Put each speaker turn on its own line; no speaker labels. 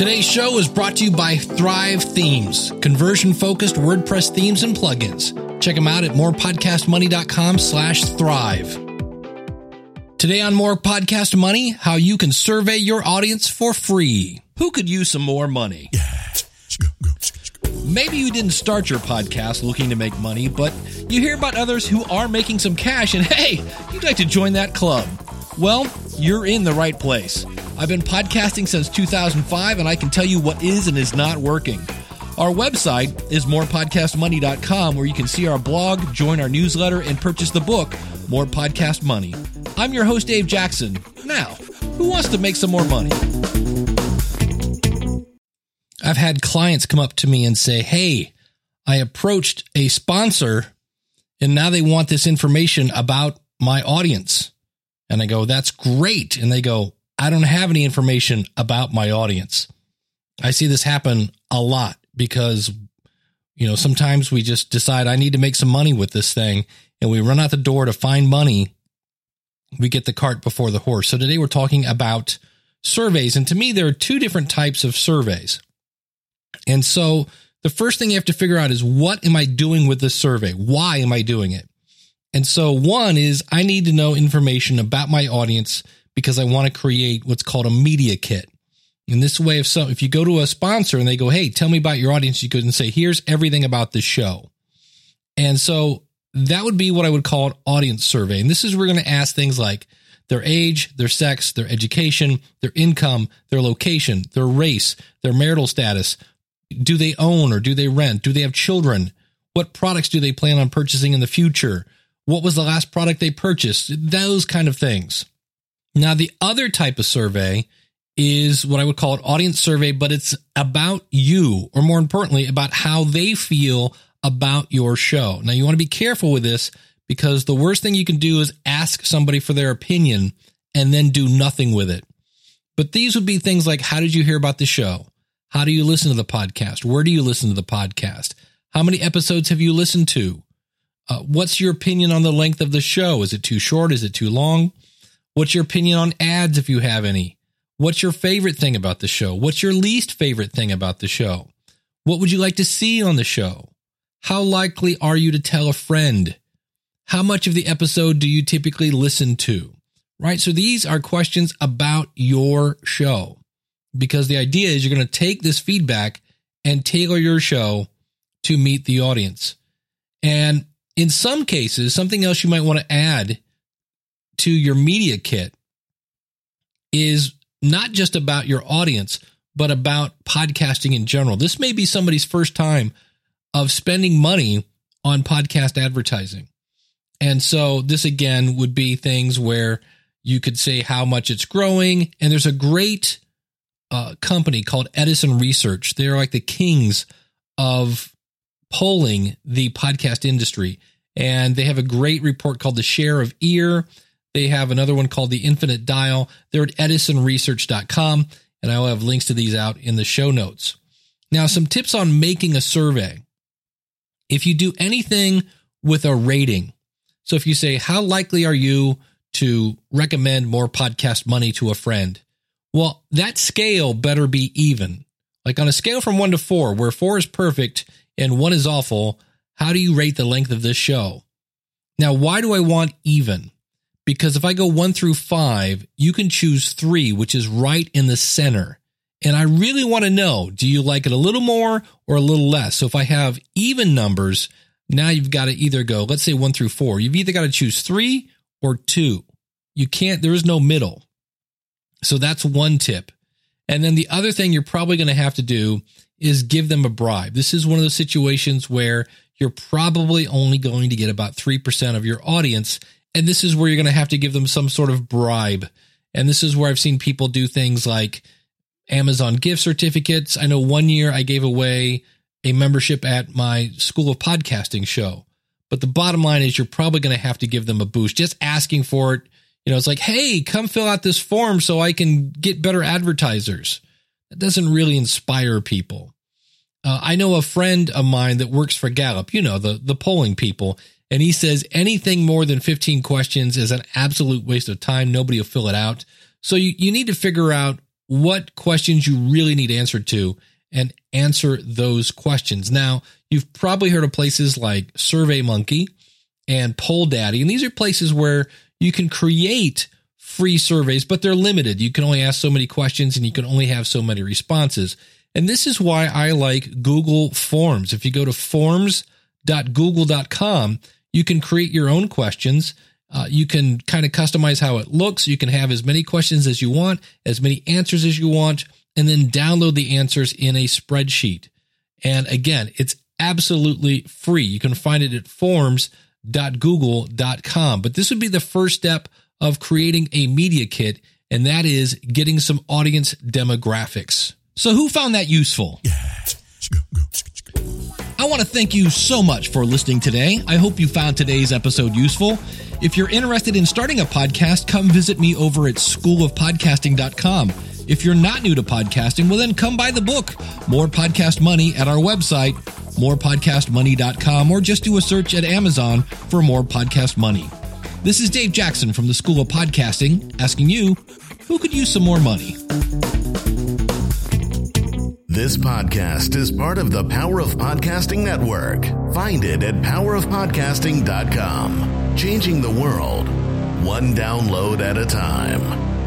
Today's show is brought to you by Thrive Themes, conversion focused WordPress themes and plugins. Check them out at morepodcastmoney.com slash thrive. Today on More Podcast Money, how you can survey your audience for free. Who could use some more money? Maybe you didn't start your podcast looking to make money, but you hear about others who are making some cash and hey, you'd like to join that club. Well, you're in the right place. I've been podcasting since 2005, and I can tell you what is and is not working. Our website is morepodcastmoney.com, where you can see our blog, join our newsletter, and purchase the book, More Podcast Money. I'm your host, Dave Jackson. Now, who wants to make some more money? I've had clients come up to me and say, Hey, I approached a sponsor, and now they want this information about my audience. And I go, That's great. And they go, I don't have any information about my audience. I see this happen a lot because, you know, sometimes we just decide I need to make some money with this thing and we run out the door to find money. We get the cart before the horse. So today we're talking about surveys. And to me, there are two different types of surveys. And so the first thing you have to figure out is what am I doing with this survey? Why am I doing it? And so one is I need to know information about my audience because I want to create what's called a media kit. In this way, if so, if you go to a sponsor and they go, Hey, tell me about your audience, you could and say, here's everything about the show. And so that would be what I would call an audience survey. And this is, we're going to ask things like their age, their sex, their education, their income, their location, their race, their marital status. Do they own or do they rent? Do they have children? What products do they plan on purchasing in the future? What was the last product they purchased? Those kind of things. Now, the other type of survey is what I would call an audience survey, but it's about you, or more importantly, about how they feel about your show. Now, you want to be careful with this because the worst thing you can do is ask somebody for their opinion and then do nothing with it. But these would be things like how did you hear about the show? How do you listen to the podcast? Where do you listen to the podcast? How many episodes have you listened to? Uh, what's your opinion on the length of the show? Is it too short? Is it too long? What's your opinion on ads if you have any? What's your favorite thing about the show? What's your least favorite thing about the show? What would you like to see on the show? How likely are you to tell a friend? How much of the episode do you typically listen to? Right? So these are questions about your show because the idea is you're going to take this feedback and tailor your show to meet the audience. And in some cases, something else you might want to add to your media kit is not just about your audience, but about podcasting in general. This may be somebody's first time of spending money on podcast advertising. And so this again would be things where you could say how much it's growing. And there's a great uh, company called Edison Research. They're like the kings of polling the podcast industry. And they have a great report called the share of ear they have another one called the Infinite Dial. They're at edisonresearch.com, and I'll have links to these out in the show notes. Now, some tips on making a survey. If you do anything with a rating, so if you say, How likely are you to recommend more podcast money to a friend? Well, that scale better be even. Like on a scale from one to four, where four is perfect and one is awful, how do you rate the length of this show? Now, why do I want even? Because if I go one through five, you can choose three, which is right in the center. And I really want to know do you like it a little more or a little less? So if I have even numbers, now you've got to either go, let's say one through four. You've either got to choose three or two. You can't, there is no middle. So that's one tip. And then the other thing you're probably going to have to do is give them a bribe. This is one of those situations where you're probably only going to get about 3% of your audience and this is where you're going to have to give them some sort of bribe. And this is where I've seen people do things like Amazon gift certificates. I know one year I gave away a membership at my School of Podcasting show. But the bottom line is you're probably going to have to give them a boost. Just asking for it, you know, it's like, hey, come fill out this form so I can get better advertisers. That doesn't really inspire people. Uh, I know a friend of mine that works for Gallup, you know, the, the polling people. And he says anything more than 15 questions is an absolute waste of time. Nobody will fill it out. So you, you need to figure out what questions you really need answered to and answer those questions. Now, you've probably heard of places like SurveyMonkey and Poll Daddy, and these are places where you can create free surveys, but they're limited. You can only ask so many questions and you can only have so many responses. And this is why I like Google Forms. If you go to forms.google.com, you can create your own questions. Uh, you can kind of customize how it looks. You can have as many questions as you want, as many answers as you want, and then download the answers in a spreadsheet. And again, it's absolutely free. You can find it at forms.google.com. But this would be the first step of creating a media kit, and that is getting some audience demographics. So, who found that useful? I want to thank you so much for listening today. I hope you found today's episode useful. If you're interested in starting a podcast, come visit me over at schoolofpodcasting.com. If you're not new to podcasting, well, then come buy the book, More Podcast Money, at our website, morepodcastmoney.com, or just do a search at Amazon for More Podcast Money. This is Dave Jackson from the School of Podcasting asking you, who could use some more money?
This podcast is part of the Power of Podcasting Network. Find it at powerofpodcasting.com. Changing the world, one download at a time.